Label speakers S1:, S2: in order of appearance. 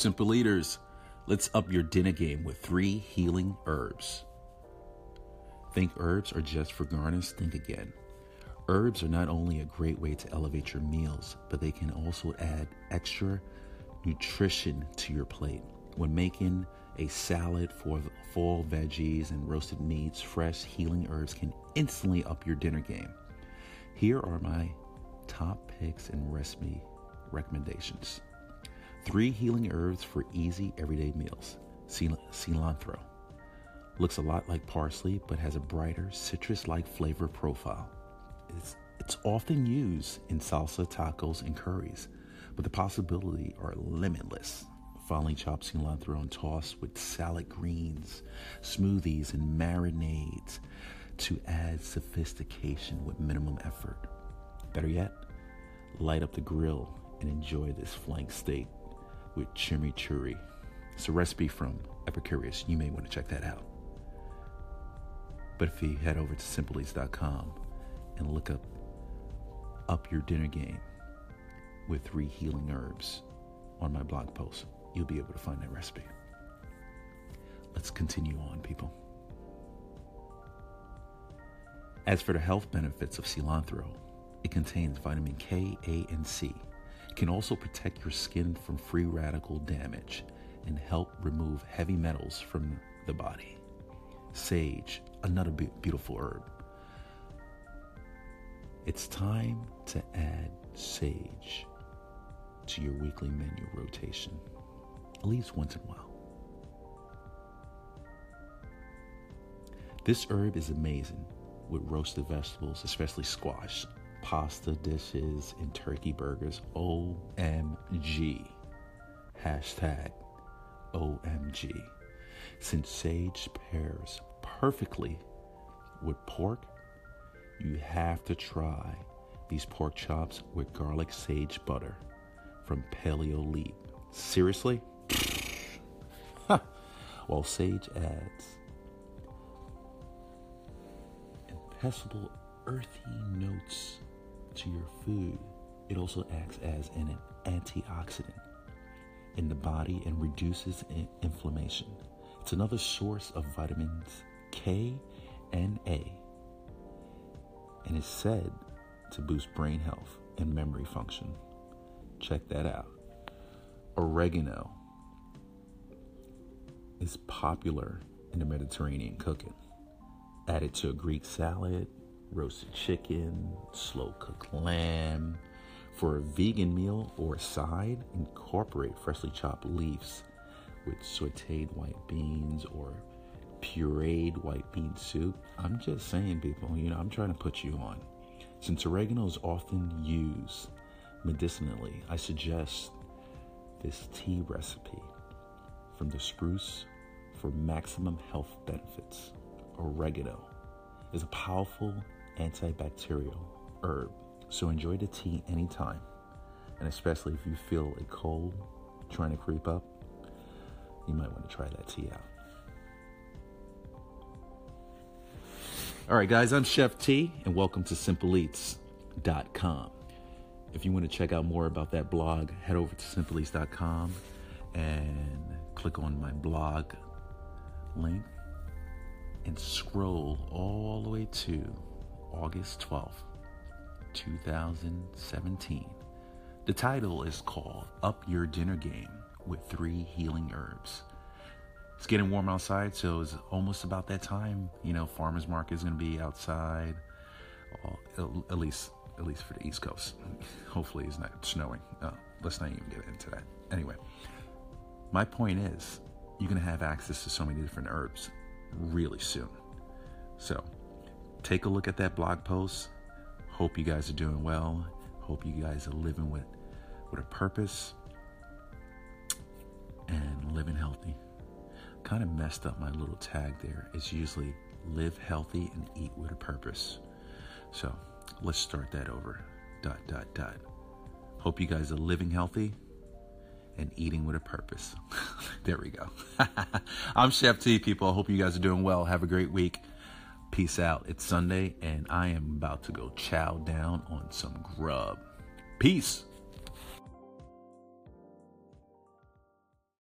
S1: Simple Eaters, let's up your dinner game with three healing herbs. Think herbs are just for garnish? Think again. Herbs are not only a great way to elevate your meals, but they can also add extra nutrition to your plate. When making a salad for fall veggies and roasted meats, fresh healing herbs can instantly up your dinner game. Here are my top picks and recipe recommendations. Three healing herbs for easy everyday meals. Cilantro. Looks a lot like parsley, but has a brighter citrus like flavor profile. It's, it's often used in salsa, tacos, and curries, but the possibilities are limitless. Finely chopped cilantro and tossed with salad greens, smoothies, and marinades to add sophistication with minimum effort. Better yet, light up the grill and enjoy this flank steak with chimichurri. It's a recipe from Epicurious. You may want to check that out. But if you head over to simpleeats.com and look up Up Your Dinner Game with three healing herbs on my blog post, you'll be able to find that recipe. Let's continue on, people. As for the health benefits of cilantro, it contains vitamin K, A, and C. It can also protect your skin from free radical damage and help remove heavy metals from the body. Sage, another be- beautiful herb. It's time to add sage to your weekly menu rotation, at least once in a while. This herb is amazing with roasted vegetables, especially squash, pasta dishes, and turkey burgers. OMG. Hashtag OMG. Since sage pairs perfectly with pork, you have to try these pork chops with garlic sage butter from Paleo Leap. Seriously? While sage adds impeccable earthy notes to your food, it also acts as an antioxidant in the body and reduces inflammation. It's another source of vitamins K and A and is said to boost brain health and memory function. Check that out. Oregano is popular in the Mediterranean cooking. Added to a Greek salad, roasted chicken, slow cooked lamb. For a vegan meal or side, incorporate freshly chopped leaves with sauteed white beans or pureed white bean soup. I'm just saying, people, you know, I'm trying to put you on. Since oregano is often used medicinally, I suggest this tea recipe from the spruce for maximum health benefits. Oregano is a powerful antibacterial herb, so enjoy the tea anytime, and especially if you feel a cold trying to creep up, you might want to try that tea out. All right, guys, I'm Chef T, and welcome to SimpleEats.com. If you want to check out more about that blog, head over to SimpleEats.com and click on my blog link and scroll all the way to August 12th, 2017. The title is called Up Your Dinner Game with Three Healing Herbs. It's getting warm outside, so it's almost about that time. You know, farmers market is going to be outside, at least at least for the East Coast. Hopefully, it's not snowing. Uh, let's not even get into that. Anyway, my point is, you're going to have access to so many different herbs really soon. So, take a look at that blog post. Hope you guys are doing well. Hope you guys are living with with a purpose and living healthy kind of messed up my little tag there. It's usually live healthy and eat with a purpose. So let's start that over. Dot, dot, dot. Hope you guys are living healthy and eating with a purpose. there we go. I'm Chef T, people. I hope you guys are doing well. Have a great week. Peace out. It's Sunday, and I am about to go chow down on some grub. Peace.